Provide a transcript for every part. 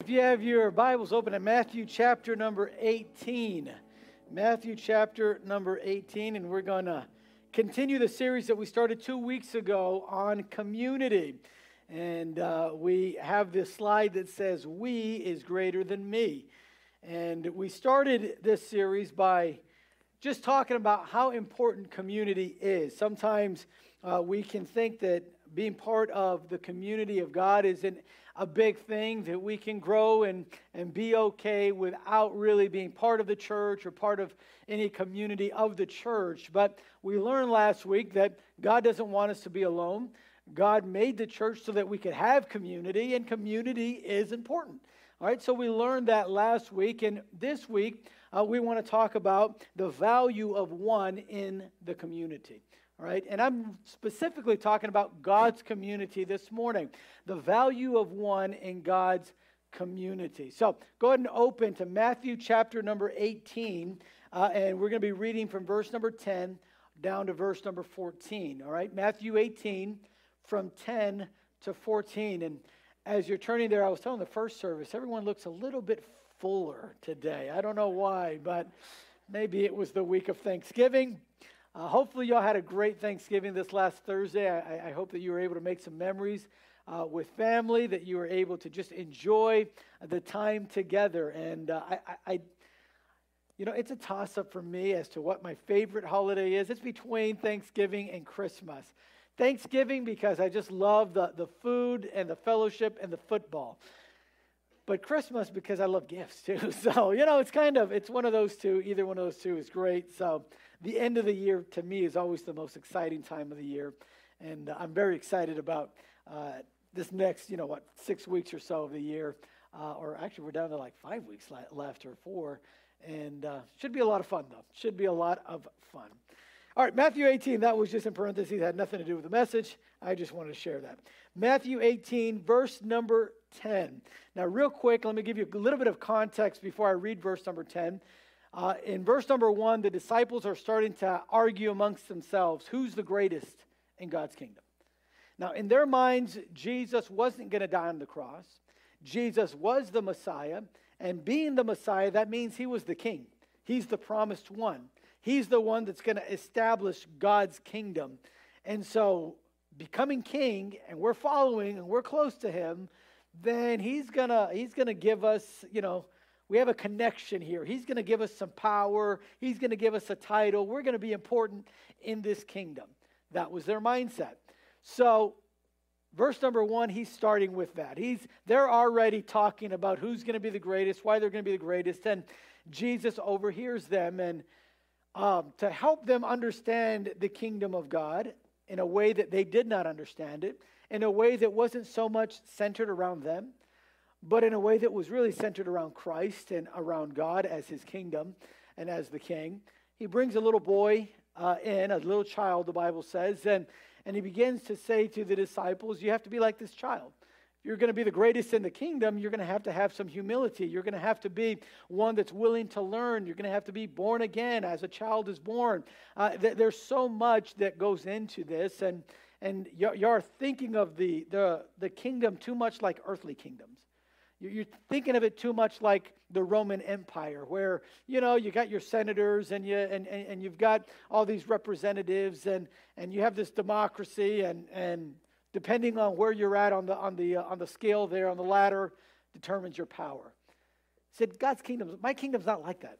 If you have your Bibles open at Matthew chapter number 18, Matthew chapter number 18, and we're going to continue the series that we started two weeks ago on community. And uh, we have this slide that says, We is greater than me. And we started this series by just talking about how important community is. Sometimes uh, we can think that being part of the community of God isn't a big thing, that we can grow and, and be okay without really being part of the church or part of any community of the church. But we learned last week that God doesn't want us to be alone. God made the church so that we could have community, and community is important. All right, so we learned that last week, and this week uh, we want to talk about the value of one in the community. All right, and I'm specifically talking about God's community this morning, the value of one in God's community. So go ahead and open to Matthew chapter number 18, uh, and we're going to be reading from verse number 10 down to verse number 14. All right, Matthew 18 from 10 to 14. And as you're turning there, I was telling the first service, everyone looks a little bit fuller today. I don't know why, but maybe it was the week of Thanksgiving. Uh, hopefully, y'all had a great Thanksgiving this last Thursday. I, I hope that you were able to make some memories uh, with family, that you were able to just enjoy the time together. And uh, I, I, you know, it's a toss up for me as to what my favorite holiday is. It's between Thanksgiving and Christmas. Thanksgiving because I just love the, the food and the fellowship and the football but Christmas because I love gifts too. So, you know, it's kind of it's one of those two. Either one of those two is great. So, the end of the year to me is always the most exciting time of the year, and uh, I'm very excited about uh, this next, you know, what six weeks or so of the year, uh, or actually we're down to like five weeks left or four, and uh, should be a lot of fun though. Should be a lot of fun. All right, Matthew 18, that was just in parentheses, had nothing to do with the message. I just wanted to share that. Matthew 18, verse number 10. Now, real quick, let me give you a little bit of context before I read verse number 10. Uh, in verse number 1, the disciples are starting to argue amongst themselves who's the greatest in God's kingdom. Now, in their minds, Jesus wasn't going to die on the cross. Jesus was the Messiah. And being the Messiah, that means he was the king. He's the promised one. He's the one that's going to establish God's kingdom. And so, becoming king, and we're following and we're close to him, then he's going to he's going to give us, you know, we have a connection here. He's going to give us some power. He's going to give us a title. We're going to be important in this kingdom. That was their mindset. So, verse number one, he's starting with that. He's they're already talking about who's going to be the greatest, why they're going to be the greatest, and Jesus overhears them and um, to help them understand the kingdom of God in a way that they did not understand it, in a way that wasn't so much centered around them, but in a way that was really centered around Christ and around God as his kingdom and as the king. He brings a little boy uh, in, a little child, the Bible says, and, and he begins to say to the disciples, You have to be like this child If you're going to be the greatest in the kingdom, you're going to have to have some humility. You're going to have to be one that's willing to learn. You're going to have to be born again as a child is born. Uh, th- there's so much that goes into this, and and you're, you're thinking of the, the the kingdom too much like earthly kingdoms. You're thinking of it too much like the Roman Empire, where you know you got your senators and you and, and, and you've got all these representatives and and you have this democracy and and depending on where you're at on the, on the, uh, on the scale there, on the ladder, determines your power. He said, God's kingdom, my kingdom's not like that.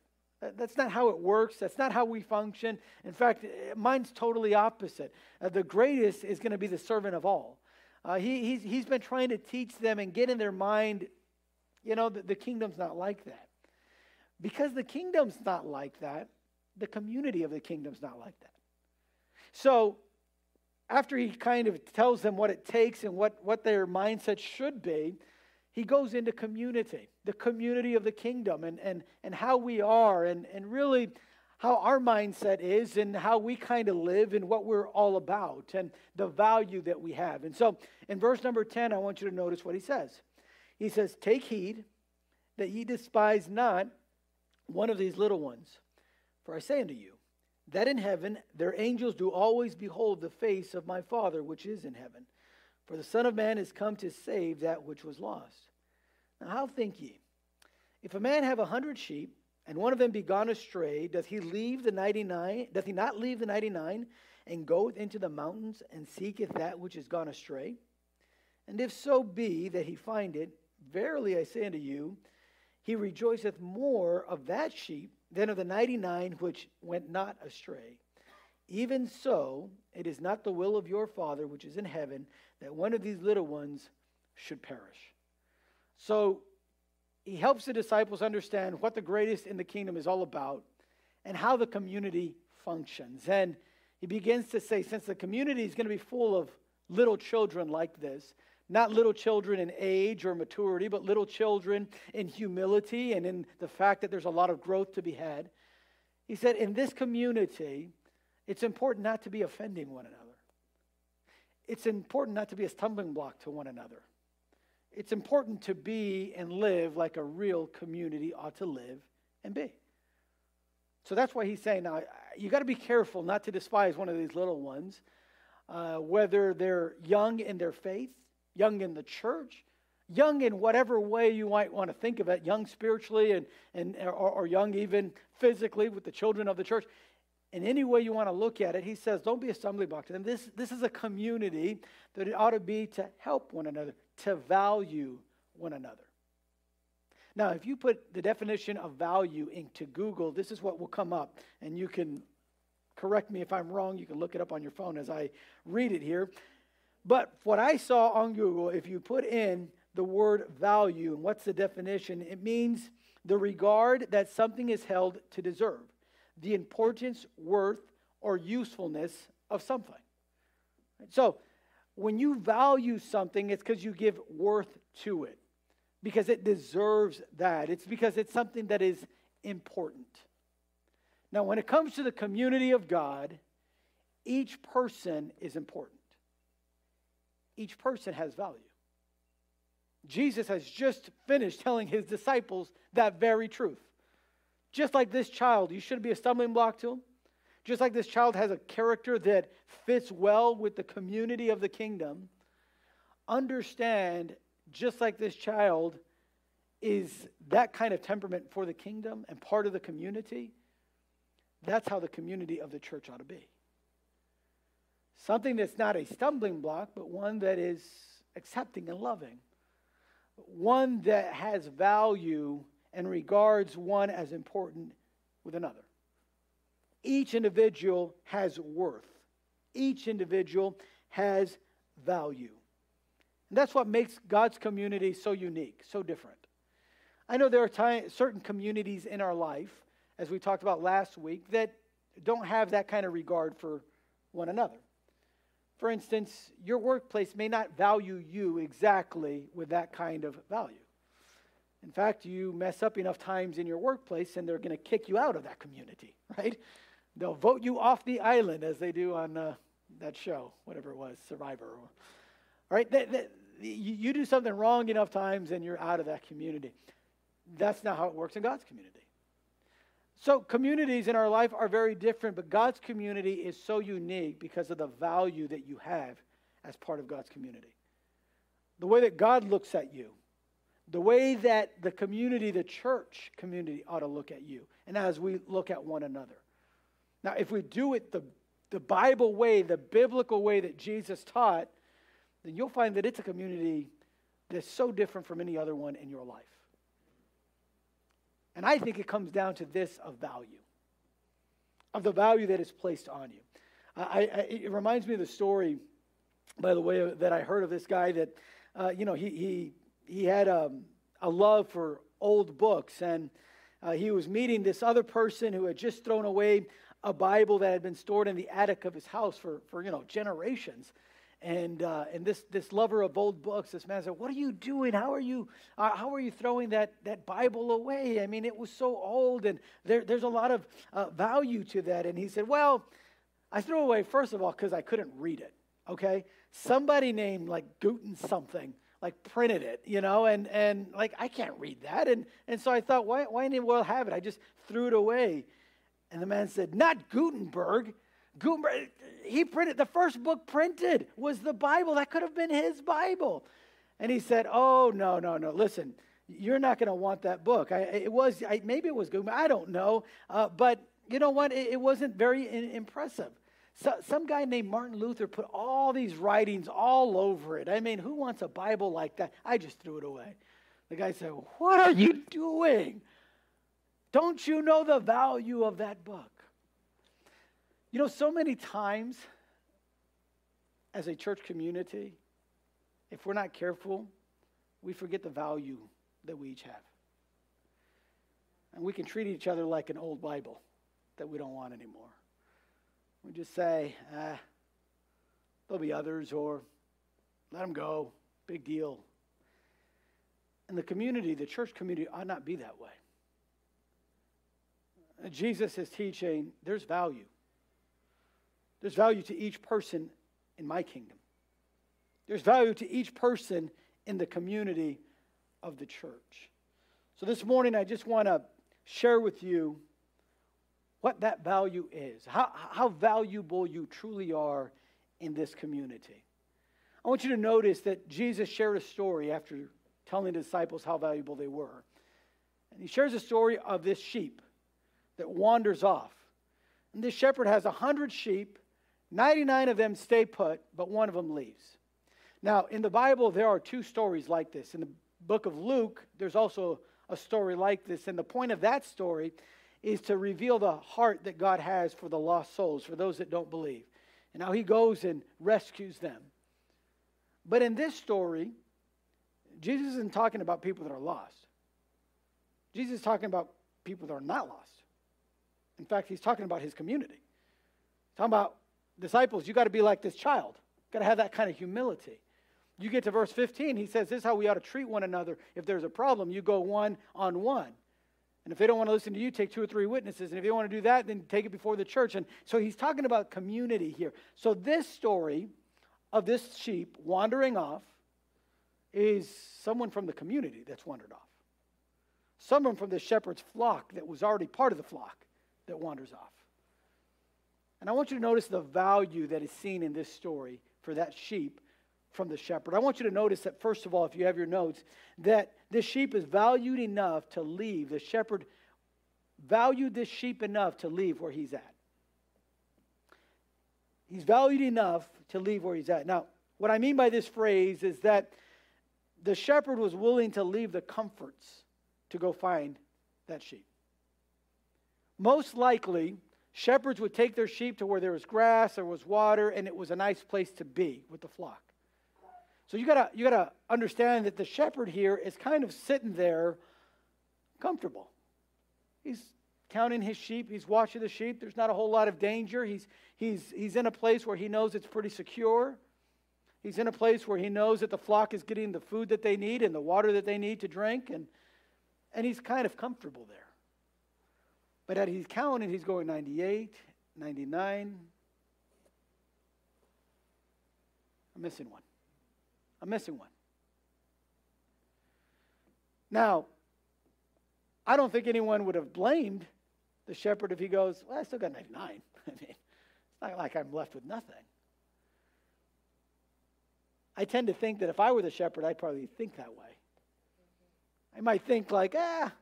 That's not how it works. That's not how we function. In fact, eh, mine's totally opposite. Uh, the greatest is going to be the servant of all. Uh, he, he's, he's been trying to teach them and get in their mind, you know, the, the kingdom's not like that. Because the kingdom's not like that, the community of the kingdom's not like that. So after he kind of tells them what it takes and what, what their mindset should be, he goes into community, the community of the kingdom, and, and, and how we are, and, and really how our mindset is, and how we kind of live, and what we're all about, and the value that we have. And so in verse number 10, I want you to notice what he says. He says, Take heed that ye despise not one of these little ones. For I say unto you, that in heaven their angels do always behold the face of my Father which is in heaven. For the Son of Man is come to save that which was lost. Now, how think ye? If a man have a hundred sheep, and one of them be gone astray, doth he leave the ninety nine? Doth he not leave the ninety nine, and go into the mountains and seeketh that which is gone astray? And if so be that he find it, verily I say unto you, he rejoiceth more of that sheep than of the ninety nine which went not astray. Even so, it is not the will of your Father which is in heaven that one of these little ones should perish. So he helps the disciples understand what the greatest in the kingdom is all about and how the community functions. And he begins to say, since the community is going to be full of little children like this, not little children in age or maturity, but little children in humility and in the fact that there's a lot of growth to be had. He said, in this community, it's important not to be offending one another. It's important not to be a stumbling block to one another. It's important to be and live like a real community ought to live and be. So that's why he's saying now you got to be careful not to despise one of these little ones, uh, whether they're young in their faith, young in the church, young in whatever way you might want to think of it, young spiritually and, and or, or young even physically with the children of the church in any way you want to look at it, he says, don't be a stumbling block to them. This, this is a community that it ought to be to help one another, to value one another. Now, if you put the definition of value into Google, this is what will come up. And you can correct me if I'm wrong. You can look it up on your phone as I read it here. But what I saw on Google, if you put in the word value, and what's the definition? It means the regard that something is held to deserve the importance, worth, or usefulness of something. So, when you value something, it's because you give worth to it, because it deserves that. It's because it's something that is important. Now, when it comes to the community of God, each person is important, each person has value. Jesus has just finished telling his disciples that very truth. Just like this child, you shouldn't be a stumbling block to him. Just like this child has a character that fits well with the community of the kingdom, understand, just like this child is that kind of temperament for the kingdom and part of the community, that's how the community of the church ought to be. Something that's not a stumbling block, but one that is accepting and loving. One that has value and regards one as important with another. Each individual has worth, each individual has value. And that's what makes God's community so unique, so different. I know there are time, certain communities in our life, as we talked about last week, that don't have that kind of regard for one another. For instance, your workplace may not value you exactly with that kind of value. In fact, you mess up enough times in your workplace and they're going to kick you out of that community, right? They'll vote you off the island as they do on uh, that show, whatever it was, Survivor. All right? You do something wrong enough times and you're out of that community. That's not how it works in God's community. So, communities in our life are very different, but God's community is so unique because of the value that you have as part of God's community. The way that God looks at you, the way that the community, the church community, ought to look at you, and as we look at one another. Now, if we do it the, the Bible way, the biblical way that Jesus taught, then you'll find that it's a community that's so different from any other one in your life. And I think it comes down to this of value, of the value that is placed on you. I, I, it reminds me of the story, by the way, that I heard of this guy that, uh, you know, he, he he had a, um, a love for old books, and uh, he was meeting this other person who had just thrown away a Bible that had been stored in the attic of his house for, for you know generations. And uh, and this this lover of old books, this man said, "What are you doing? How are you uh, how are you throwing that that Bible away? I mean, it was so old, and there, there's a lot of uh, value to that." And he said, "Well, I threw away first of all because I couldn't read it. Okay, somebody named like Guten something." like printed it, you know, and, and like I can't read that. And, and so I thought, why, why in the world have it? I just threw it away. And the man said, not Gutenberg. Gutenberg, he printed, the first book printed was the Bible. That could have been his Bible. And he said, oh, no, no, no. Listen, you're not going to want that book. I, it was I, maybe it was good. I don't know, uh, but you know what? It, it wasn't very in, impressive. So, some guy named Martin Luther put all these writings all over it. I mean, who wants a Bible like that? I just threw it away. The guy said, What are you doing? Don't you know the value of that book? You know, so many times as a church community, if we're not careful, we forget the value that we each have. And we can treat each other like an old Bible that we don't want anymore. We just say, ah, there'll be others, or let them go, big deal. And the community, the church community, ought not be that way. Jesus is teaching there's value. There's value to each person in my kingdom. There's value to each person in the community of the church. So this morning, I just want to share with you what that value is, how, how valuable you truly are in this community. I want you to notice that Jesus shared a story after telling the disciples how valuable they were. And he shares a story of this sheep that wanders off. And this shepherd has a hundred sheep, 99 of them stay put, but one of them leaves. Now, in the Bible, there are two stories like this. In the book of Luke, there's also a story like this. And the point of that story is to reveal the heart that God has for the lost souls, for those that don't believe. And how he goes and rescues them. But in this story, Jesus isn't talking about people that are lost. Jesus is talking about people that are not lost. In fact, he's talking about his community. He's talking about disciples, you got to be like this child. Got to have that kind of humility. You get to verse 15, he says, This is how we ought to treat one another. If there's a problem, you go one on one. And if they don't want to listen to you, take two or three witnesses. And if you want to do that, then take it before the church. And so he's talking about community here. So this story of this sheep wandering off is someone from the community that's wandered off. Someone from the shepherd's flock that was already part of the flock that wanders off. And I want you to notice the value that is seen in this story for that sheep from the shepherd. I want you to notice that, first of all, if you have your notes, that this sheep is valued enough to leave. The shepherd valued this sheep enough to leave where he's at. He's valued enough to leave where he's at. Now, what I mean by this phrase is that the shepherd was willing to leave the comforts to go find that sheep. Most likely, shepherds would take their sheep to where there was grass, there was water, and it was a nice place to be with the flock. So you gotta you gotta understand that the shepherd here is kind of sitting there comfortable. He's counting his sheep, he's watching the sheep. There's not a whole lot of danger. He's he's he's in a place where he knows it's pretty secure. He's in a place where he knows that the flock is getting the food that they need and the water that they need to drink, and, and he's kind of comfortable there. But as he's counting, he's going 98, 99. I'm missing one. I'm missing one. Now, I don't think anyone would have blamed the shepherd if he goes, Well, I still got 99. I mean, it's not like I'm left with nothing. I tend to think that if I were the shepherd, I'd probably think that way. I might think, like, ah,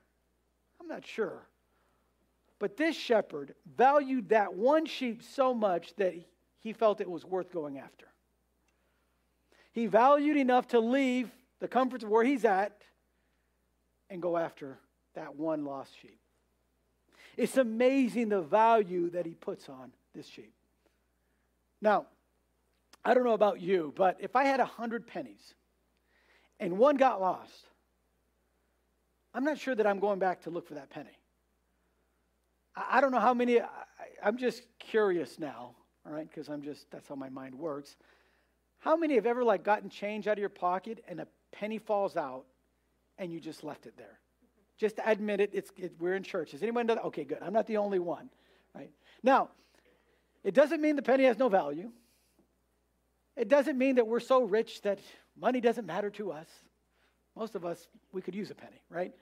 I'm not sure. But this shepherd valued that one sheep so much that he felt it was worth going after. He valued enough to leave the comforts of where he's at and go after that one lost sheep. It's amazing the value that he puts on this sheep. Now, I don't know about you, but if I had a hundred pennies and one got lost, I'm not sure that I'm going back to look for that penny. I don't know how many, I'm just curious now, all right, because I'm just, that's how my mind works. How many have ever like gotten change out of your pocket and a penny falls out and you just left it there? Just admit it, it's, it, we're in church. Has anyone done that? Okay, good. I'm not the only one, right? Now, it doesn't mean the penny has no value. It doesn't mean that we're so rich that money doesn't matter to us. Most of us, we could use a penny, right?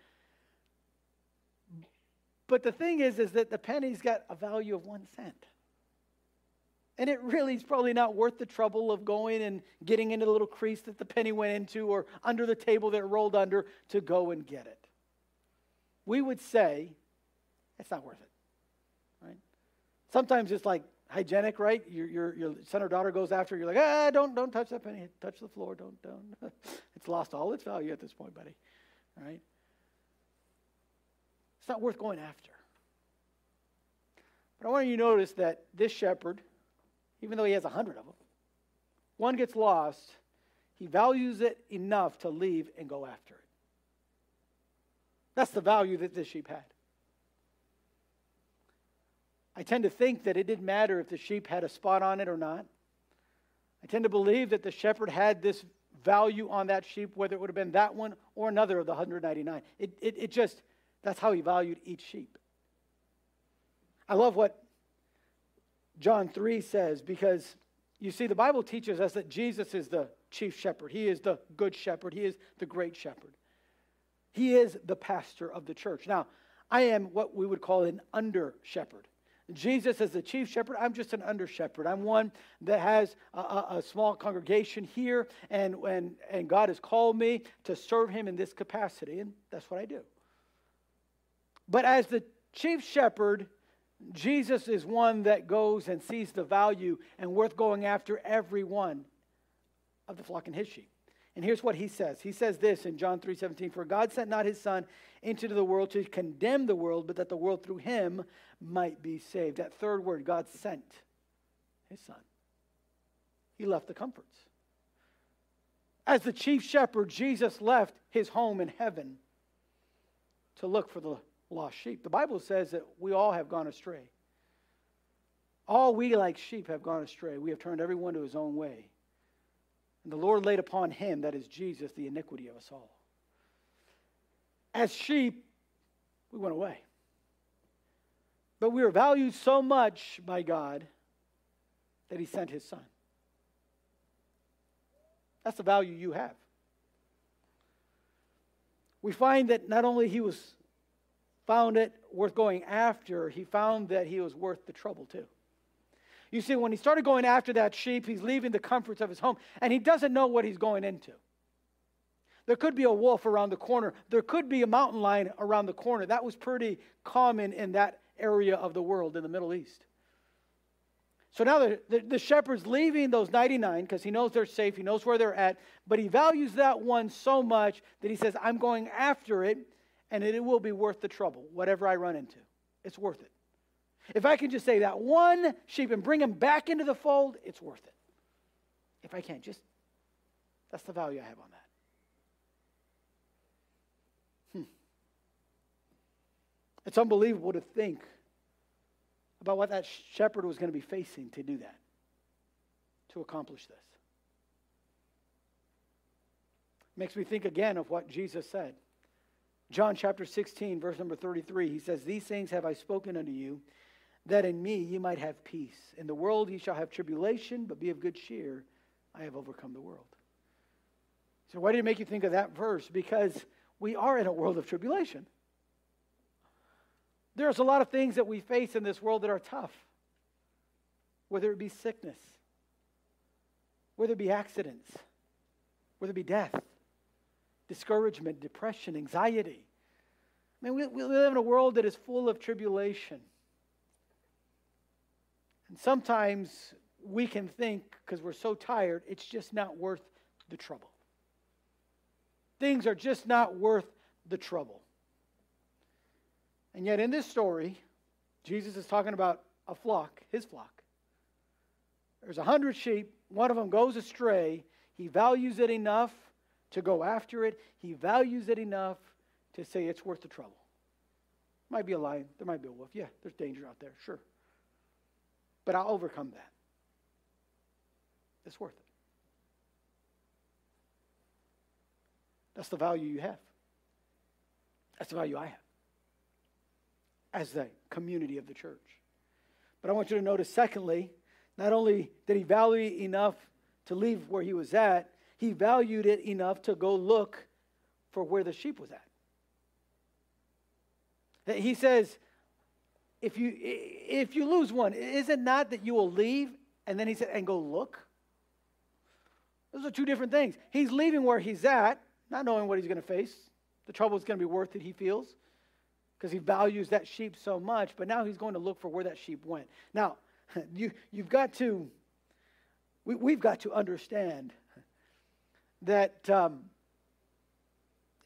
But the thing is, is that the penny's got a value of one cent. And it really is probably not worth the trouble of going and getting into the little crease that the penny went into or under the table that it rolled under to go and get it. We would say it's not worth it. Right? Sometimes it's like hygienic, right? Your, your, your son or daughter goes after, you, you're like, ah, don't, don't touch that penny. Touch the floor. Don't, don't. it's lost all its value at this point, buddy. Right? It's not worth going after. But I want you to notice that this shepherd, even though he has a hundred of them, one gets lost, he values it enough to leave and go after it. That's the value that this sheep had. I tend to think that it didn't matter if the sheep had a spot on it or not. I tend to believe that the shepherd had this value on that sheep, whether it would have been that one or another of the 199. It, it, it just, that's how he valued each sheep. I love what John 3 says because you see, the Bible teaches us that Jesus is the chief shepherd, he is the good shepherd, he is the great shepherd. He is the pastor of the church. Now, I am what we would call an under shepherd. Jesus is the chief shepherd. I'm just an under shepherd. I'm one that has a, a, a, small congregation here, and, and, and God has called me to serve Him in this capacity, and that's what I do. But as the chief shepherd, Jesus is one that goes and sees the value and worth going after every one of the flock and his sheep. And here's what he says. He says this in John 3:17, "For God sent not his son into the world to condemn the world, but that the world through him might be saved." That third word, God sent his son. He left the comforts. As the chief shepherd, Jesus left his home in heaven to look for the lost sheep. The Bible says that we all have gone astray. All we like sheep have gone astray. We have turned everyone to his own way. And the Lord laid upon him, that is Jesus, the iniquity of us all. As sheep, we went away. But we were valued so much by God that he sent his son. That's the value you have. We find that not only he was found it worth going after, he found that he was worth the trouble too. You see, when he started going after that sheep, he's leaving the comforts of his home, and he doesn't know what he's going into. There could be a wolf around the corner. There could be a mountain lion around the corner. That was pretty common in that area of the world in the Middle East. So now the, the, the shepherd's leaving those 99 because he knows they're safe, he knows where they're at, but he values that one so much that he says, I'm going after it, and it will be worth the trouble, whatever I run into. It's worth it. If I can just say that one sheep and bring him back into the fold, it's worth it. If I can't, just that's the value I have on that. Hmm. It's unbelievable to think about what that shepherd was going to be facing to do that, to accomplish this. Makes me think again of what Jesus said. John chapter 16, verse number 33, he says, These things have I spoken unto you that in me ye might have peace. In the world ye shall have tribulation, but be of good cheer. I have overcome the world. So, why did it make you think of that verse? Because we are in a world of tribulation. There's a lot of things that we face in this world that are tough, whether it be sickness, whether it be accidents, whether it be death, discouragement, depression, anxiety. I mean, we, we live in a world that is full of tribulation. And sometimes we can think, because we're so tired, it's just not worth the trouble. Things are just not worth the trouble. And yet, in this story, Jesus is talking about a flock, his flock. There's a hundred sheep, one of them goes astray. He values it enough to go after it, he values it enough to say it's worth the trouble. Might be a lion, there might be a wolf. Yeah, there's danger out there, sure. But I'll overcome that. It's worth it. That's the value you have. That's the value I have as the community of the church. But I want you to notice, secondly, not only did he value enough to leave where he was at, he valued it enough to go look for where the sheep was at. He says, if you if you lose one, is it not that you will leave and then he said, and go look. Those are two different things. He's leaving where he's at, not knowing what he's going to face. The trouble is going to be worth it, he feels, because he values that sheep so much. But now he's going to look for where that sheep went. Now, you, you've got to, we, we've got to understand that um,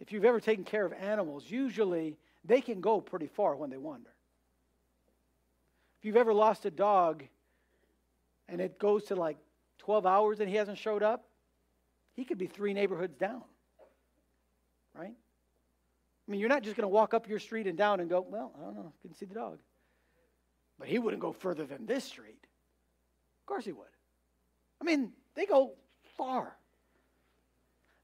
if you've ever taken care of animals, usually they can go pretty far when they wander. If you've ever lost a dog and it goes to like 12 hours and he hasn't showed up, he could be three neighborhoods down. Right? I mean, you're not just going to walk up your street and down and go, well, I don't know, I can see the dog. But he wouldn't go further than this street. Of course he would. I mean, they go far.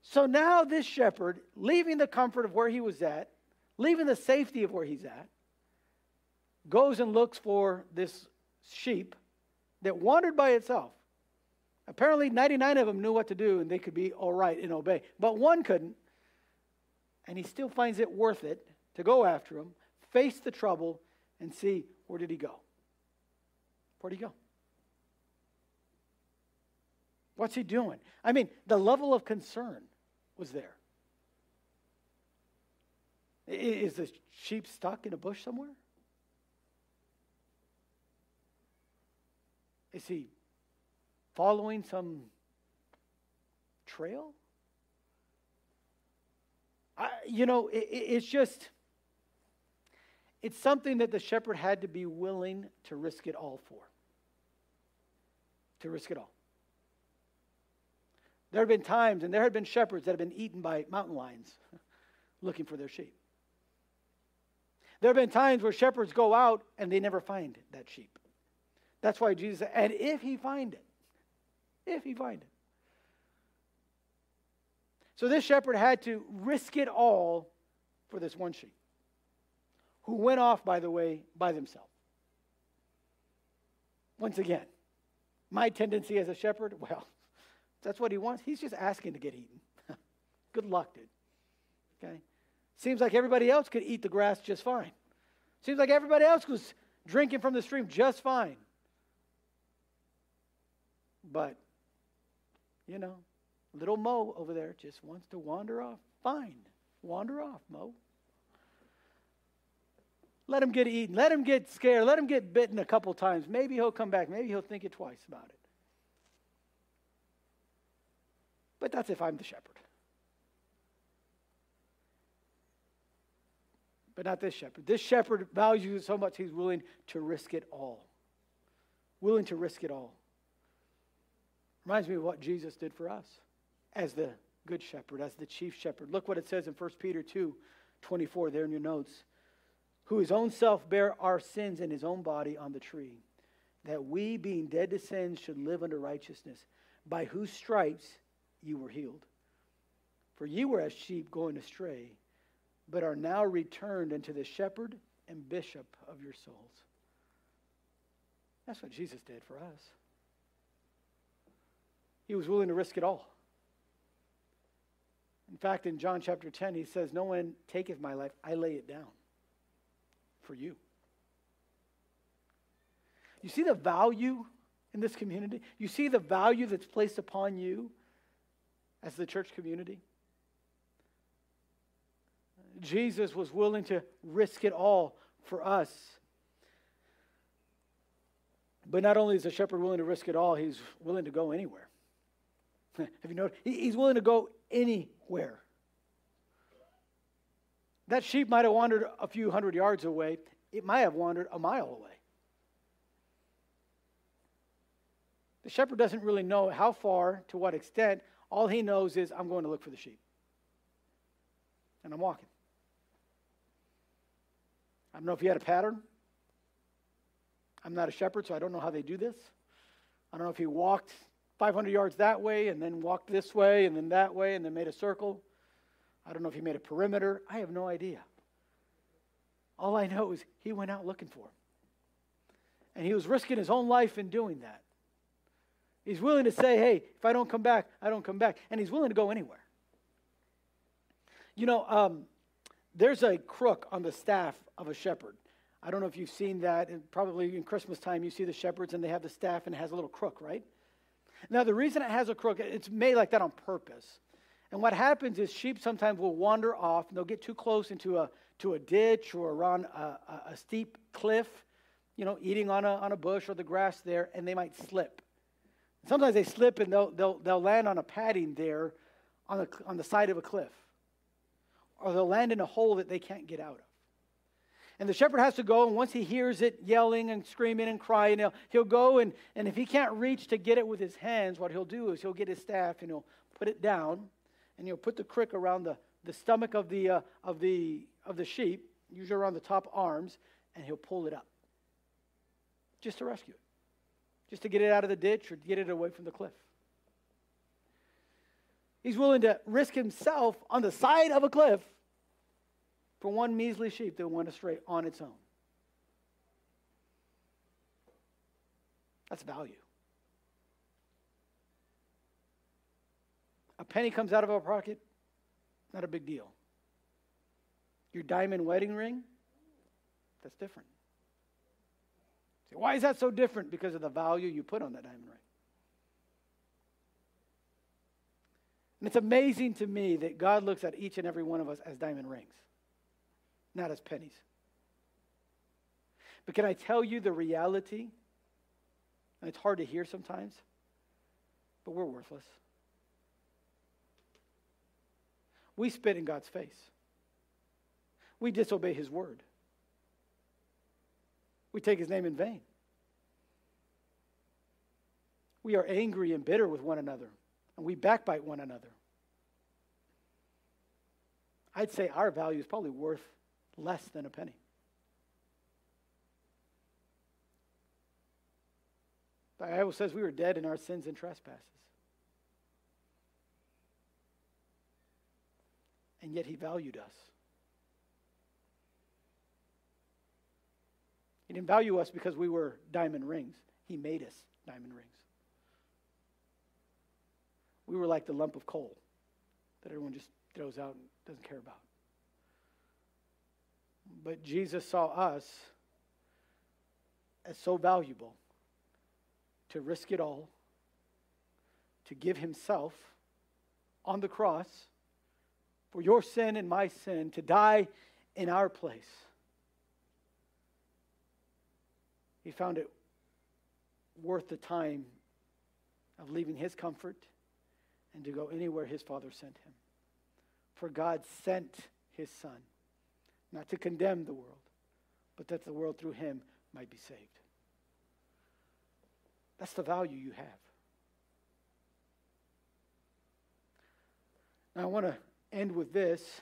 So now this shepherd, leaving the comfort of where he was at, leaving the safety of where he's at, goes and looks for this sheep that wandered by itself. Apparently, 99 of them knew what to do and they could be all right and obey, but one couldn't. And he still finds it worth it to go after him, face the trouble, and see where did he go? Where'd he go? What's he doing? I mean, the level of concern was there. Is the sheep stuck in a bush somewhere? Is he following some trail? I, you know, it, it's just, it's something that the shepherd had to be willing to risk it all for. To risk it all. There have been times, and there have been shepherds that have been eaten by mountain lions looking for their sheep. There have been times where shepherds go out and they never find that sheep. That's why Jesus said, and if he find it, if he find it. So this shepherd had to risk it all for this one sheep, who went off, by the way, by themselves. Once again, my tendency as a shepherd, well, that's what he wants. He's just asking to get eaten. Good luck, dude. Okay? Seems like everybody else could eat the grass just fine. Seems like everybody else was drinking from the stream just fine. But, you know, little Mo over there just wants to wander off. Fine. Wander off, Mo. Let him get eaten. Let him get scared. Let him get bitten a couple times. Maybe he'll come back. Maybe he'll think it twice about it. But that's if I'm the shepherd. But not this shepherd. This shepherd values it so much he's willing to risk it all. Willing to risk it all. Reminds me of what Jesus did for us as the good shepherd, as the chief shepherd. Look what it says in 1 Peter 2 24 there in your notes. Who his own self bare our sins in his own body on the tree, that we, being dead to sins, should live unto righteousness, by whose stripes you were healed. For ye were as sheep going astray, but are now returned unto the shepherd and bishop of your souls. That's what Jesus did for us. He was willing to risk it all. In fact, in John chapter 10, he says, No one taketh my life, I lay it down for you. You see the value in this community? You see the value that's placed upon you as the church community? Jesus was willing to risk it all for us. But not only is the shepherd willing to risk it all, he's willing to go anywhere. Have you noticed? He's willing to go anywhere. That sheep might have wandered a few hundred yards away, it might have wandered a mile away. The shepherd doesn't really know how far, to what extent, all he knows is, I'm going to look for the sheep. And I'm walking. I don't know if he had a pattern. I'm not a shepherd, so I don't know how they do this. I don't know if he walked 500 yards that way and then walked this way and then that way and then made a circle. I don't know if he made a perimeter. I have no idea. All I know is he went out looking for him. And he was risking his own life in doing that. He's willing to say, hey, if I don't come back, I don't come back. And he's willing to go anywhere. You know, um, there's a crook on the staff of a shepherd. I don't know if you've seen that. Probably in Christmas time, you see the shepherds and they have the staff and it has a little crook, right? Now, the reason it has a crook, it's made like that on purpose. And what happens is sheep sometimes will wander off and they'll get too close into a, to a ditch or around a, a, a steep cliff, you know, eating on a, on a bush or the grass there, and they might slip. Sometimes they slip and they'll, they'll, they'll land on a padding there on the, on the side of a cliff. Or they'll land in a hole that they can't get out of. And the shepherd has to go, and once he hears it yelling and screaming and crying, he'll, he'll go, and, and if he can't reach to get it with his hands, what he'll do is he'll get his staff and he'll put it down, and he'll put the crick around the, the stomach of the, uh, of, the, of the sheep, usually around the top arms, and he'll pull it up just to rescue it, just to get it out of the ditch or get it away from the cliff. He's willing to risk himself on the side of a cliff for one measly sheep that went astray on its own. That's value. A penny comes out of our pocket, not a big deal. Your diamond wedding ring, that's different. Why is that so different? Because of the value you put on that diamond ring. And it's amazing to me that God looks at each and every one of us as diamond rings not as pennies. But can I tell you the reality? And it's hard to hear sometimes, but we're worthless. We spit in God's face. We disobey his word. We take his name in vain. We are angry and bitter with one another, and we backbite one another. I'd say our value is probably worth less than a penny. The Bible says we were dead in our sins and trespasses. And yet he valued us. Didn't value us because we were diamond rings. He made us diamond rings. We were like the lump of coal that everyone just throws out and doesn't care about. But Jesus saw us as so valuable to risk it all, to give himself on the cross for your sin and my sin, to die in our place. He found it worth the time of leaving his comfort and to go anywhere his Father sent him. For God sent his Son not to condemn the world, but that the world through him might be saved. That's the value you have. Now, I want to end with this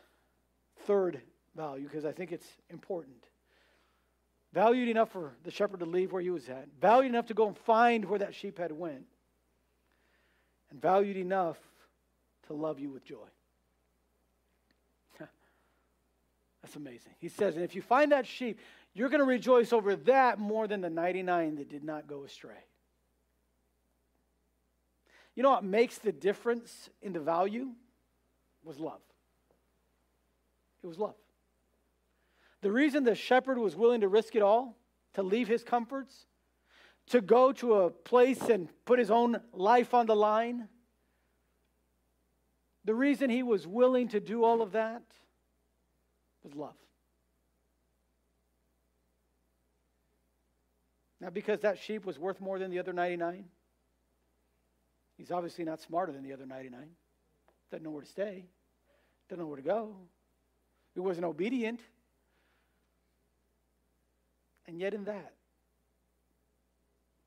third value because I think it's important. Valued enough for the shepherd to leave where he was at, valued enough to go and find where that sheep had went, and valued enough to love you with joy. That's amazing. He says, and if you find that sheep, you're going to rejoice over that more than the 99 that did not go astray. You know what makes the difference in the value? Was love. It was love. The reason the shepherd was willing to risk it all, to leave his comforts, to go to a place and put his own life on the line, the reason he was willing to do all of that was love. Not because that sheep was worth more than the other 99. He's obviously not smarter than the other 99. Doesn't know where to stay, doesn't know where to go. He wasn't obedient. And yet, in that,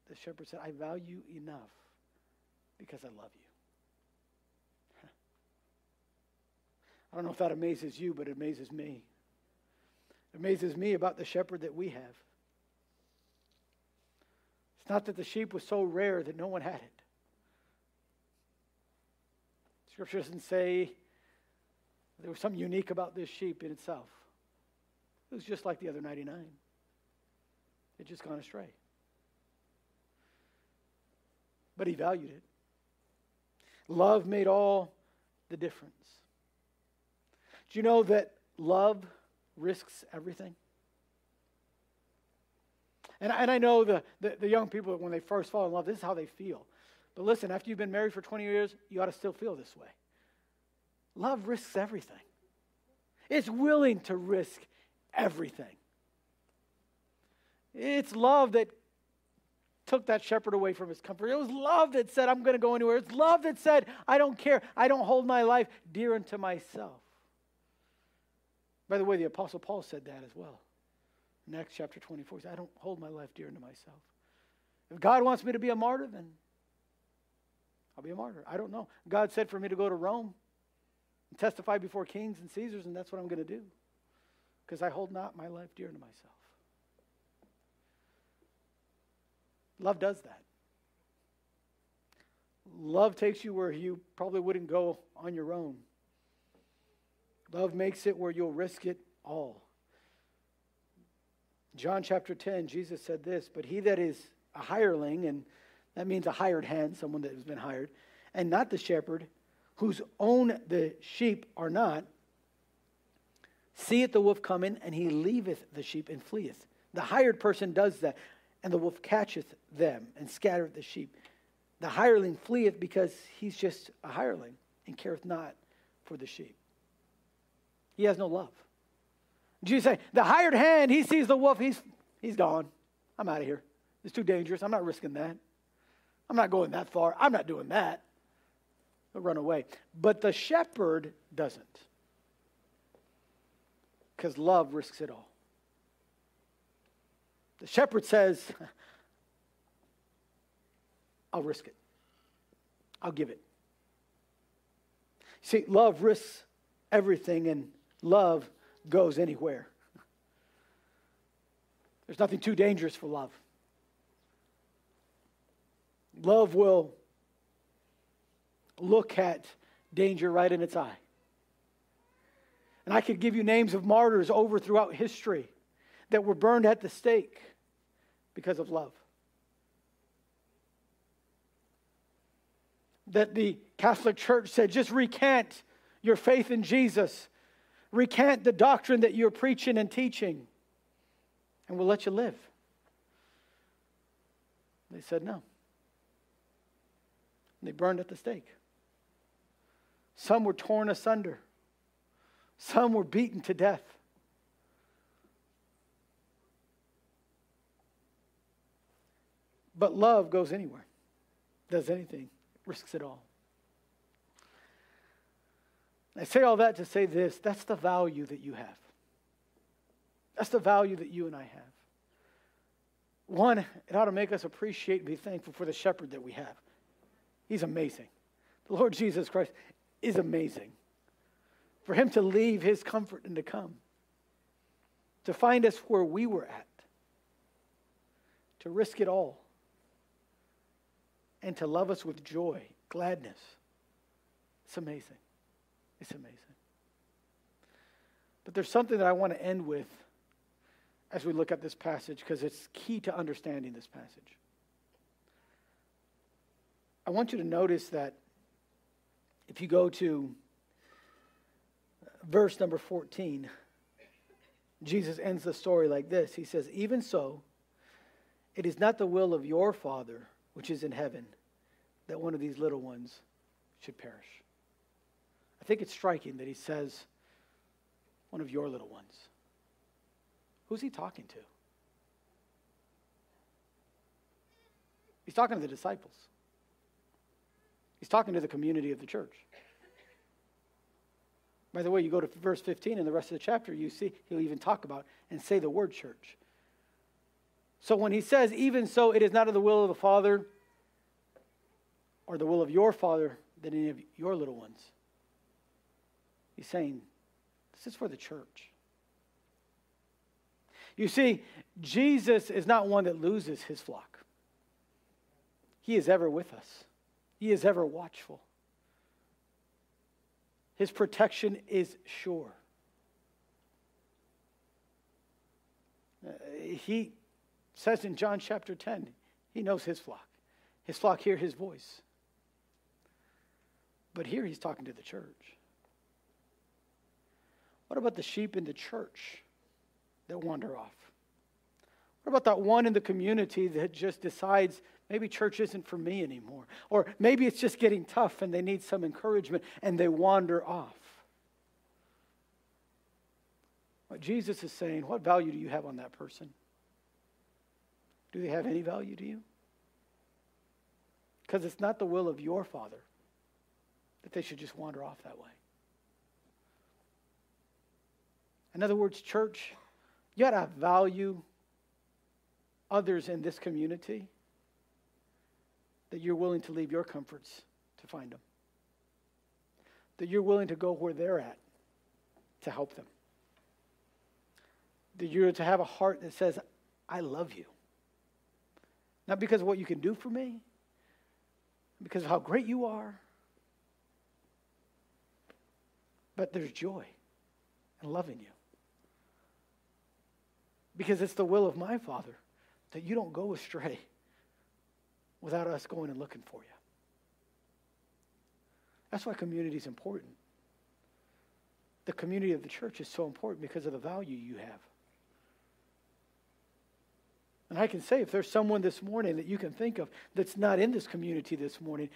the shepherd said, I value you enough because I love you. I don't know if that amazes you, but it amazes me. It amazes me about the shepherd that we have. It's not that the sheep was so rare that no one had it. Scripture doesn't say there was something unique about this sheep in itself. It was just like the other 99. It just gone astray. But he valued it. Love made all the difference. Do you know that love risks everything? And, and I know the, the, the young people, when they first fall in love, this is how they feel. But listen, after you've been married for 20 years, you ought to still feel this way. Love risks everything, it's willing to risk everything. It's love that took that shepherd away from his comfort. It was love that said, I'm going to go anywhere. It's love that said, I don't care. I don't hold my life dear unto myself. By the way, the Apostle Paul said that as well. Acts chapter 24, he said, I don't hold my life dear unto myself. If God wants me to be a martyr, then I'll be a martyr. I don't know. God said for me to go to Rome and testify before kings and Caesars, and that's what I'm going to do because I hold not my life dear unto myself. Love does that. Love takes you where you probably wouldn't go on your own. Love makes it where you'll risk it all. John chapter 10, Jesus said this, but he that is a hireling, and that means a hired hand, someone that has been hired, and not the shepherd, whose own the sheep are not, seeth the wolf coming, and he leaveth the sheep and fleeth. The hired person does that, and the wolf catcheth them and scattereth the sheep. The hireling fleeth because he's just a hireling and careth not for the sheep. He has no love. Jesus say, the hired hand, he sees the wolf, he's, he's gone. I'm out of here. It's too dangerous. I'm not risking that. I'm not going that far. I'm not doing that. He'll run away. But the shepherd doesn't. Because love risks it all. The shepherd says, I'll risk it. I'll give it. See, love risks everything, and love goes anywhere. There's nothing too dangerous for love. Love will look at danger right in its eye. And I could give you names of martyrs over throughout history that were burned at the stake because of love. That the Catholic Church said, just recant your faith in Jesus, recant the doctrine that you're preaching and teaching, and we'll let you live. They said no. They burned at the stake. Some were torn asunder. Some were beaten to death. But love goes anywhere, does anything, risks it all. I say all that to say this that's the value that you have. That's the value that you and I have. One, it ought to make us appreciate and be thankful for the shepherd that we have. He's amazing. The Lord Jesus Christ is amazing. For him to leave his comfort and to come, to find us where we were at, to risk it all, and to love us with joy, gladness. It's amazing. It's amazing. But there's something that I want to end with as we look at this passage because it's key to understanding this passage. I want you to notice that if you go to verse number 14, Jesus ends the story like this He says, Even so, it is not the will of your Father which is in heaven that one of these little ones should perish. I think it's striking that he says, one of your little ones. Who's he talking to? He's talking to the disciples. He's talking to the community of the church. By the way, you go to verse 15 and the rest of the chapter, you see he'll even talk about and say the word church. So when he says, even so, it is not of the will of the Father or the will of your Father that any of your little ones. He's saying, this is for the church. You see, Jesus is not one that loses his flock. He is ever with us. He is ever watchful. His protection is sure. Uh, he says in John chapter 10, he knows his flock. His flock hear his voice. But here he's talking to the church. What about the sheep in the church that wander off? What about that one in the community that just decides maybe church isn't for me anymore? Or maybe it's just getting tough and they need some encouragement and they wander off. What Jesus is saying, what value do you have on that person? Do they have any value to you? Because it's not the will of your Father that they should just wander off that way. In other words, church, you got to value others in this community that you're willing to leave your comforts to find them. That you're willing to go where they're at to help them. That you're to have a heart that says, I love you. Not because of what you can do for me, because of how great you are, but there's joy in loving you. Because it's the will of my Father that you don't go astray without us going and looking for you. That's why community is important. The community of the church is so important because of the value you have. And I can say, if there's someone this morning that you can think of that's not in this community this morning,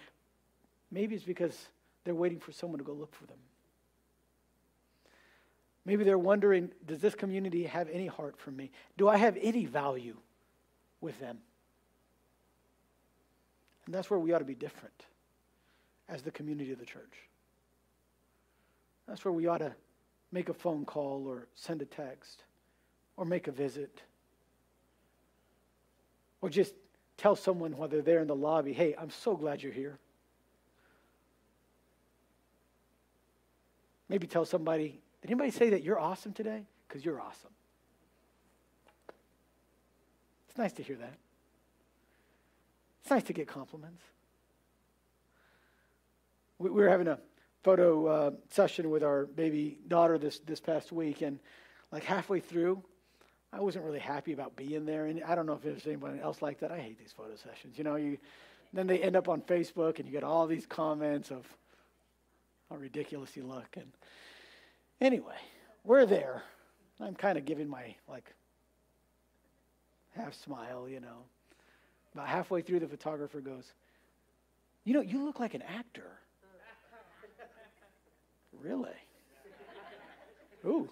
maybe it's because they're waiting for someone to go look for them. Maybe they're wondering, does this community have any heart for me? Do I have any value with them? And that's where we ought to be different as the community of the church. That's where we ought to make a phone call or send a text or make a visit or just tell someone while they're there in the lobby, hey, I'm so glad you're here. Maybe tell somebody, did anybody say that you're awesome today? Because you're awesome. It's nice to hear that. It's nice to get compliments. We, we were having a photo uh, session with our baby daughter this, this past week, and like halfway through, I wasn't really happy about being there. And I don't know if there's anyone else like that. I hate these photo sessions. You know, you then they end up on Facebook, and you get all these comments of how ridiculous you look. And Anyway, we're there. I'm kind of giving my like half smile, you know. About halfway through, the photographer goes, You know, you look like an actor. really? Ooh.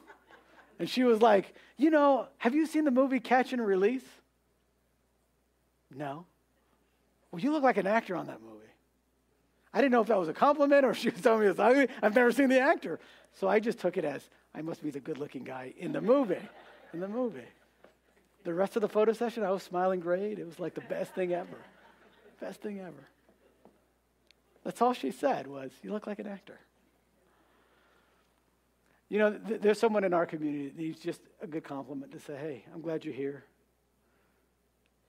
And she was like, You know, have you seen the movie Catch and Release? No. Well, you look like an actor on that movie. I didn't know if that was a compliment or if she was telling me ugly. I've never seen the actor. So I just took it as I must be the good looking guy in the movie. In the movie. The rest of the photo session, I was smiling great. It was like the best thing ever. Best thing ever. That's all she said was, You look like an actor. You know, th- there's someone in our community that needs just a good compliment to say, Hey, I'm glad you're here.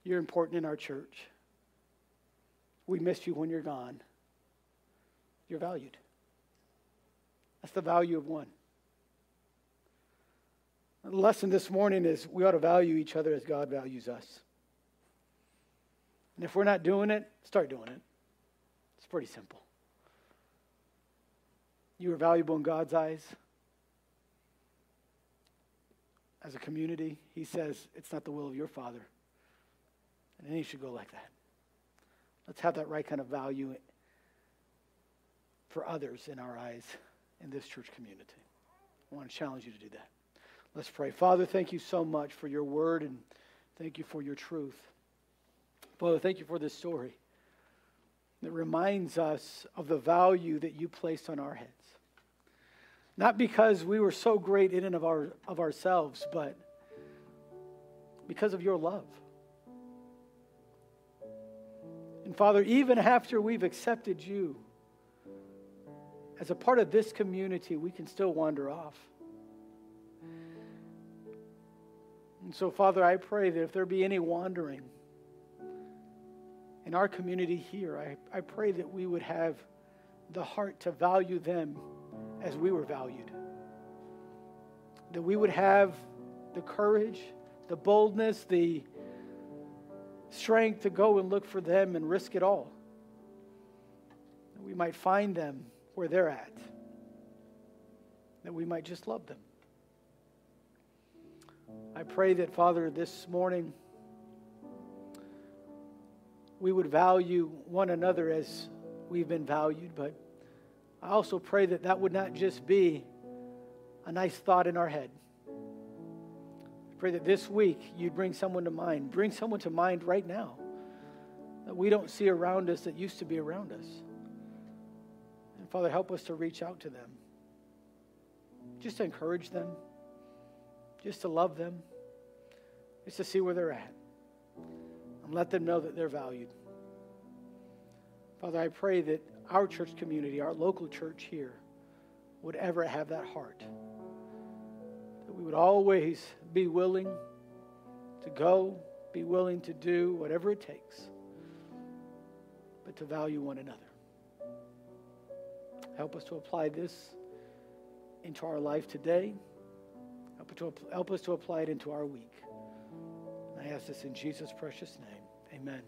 You're important in our church. We miss you when you're gone. You're valued. That's the value of one. The lesson this morning is we ought to value each other as God values us. And if we're not doing it, start doing it. It's pretty simple. You are valuable in God's eyes. As a community, He says it's not the will of your Father. And you should go like that. Let's have that right kind of value for others in our eyes in this church community. I want to challenge you to do that. Let's pray. Father, thank you so much for your word and thank you for your truth. Father, thank you for this story that reminds us of the value that you placed on our heads. Not because we were so great in and of, our, of ourselves, but because of your love. And Father, even after we've accepted you, as a part of this community, we can still wander off. And so, Father, I pray that if there be any wandering in our community here, I, I pray that we would have the heart to value them as we were valued. That we would have the courage, the boldness, the strength to go and look for them and risk it all. That we might find them where they're at, that we might just love them. I pray that, Father, this morning, we would value one another as we've been valued, but I also pray that that would not just be a nice thought in our head. I pray that this week you'd bring someone to mind. Bring someone to mind right now that we don't see around us that used to be around us. And Father, help us to reach out to them, just to encourage them, just to love them, just to see where they're at, and let them know that they're valued. Father, I pray that our church community, our local church here, would ever have that heart. That we would always be willing to go, be willing to do whatever it takes, but to value one another. Help us to apply this into our life today. Help, to, help us to apply it into our week. I ask this in Jesus' precious name. Amen.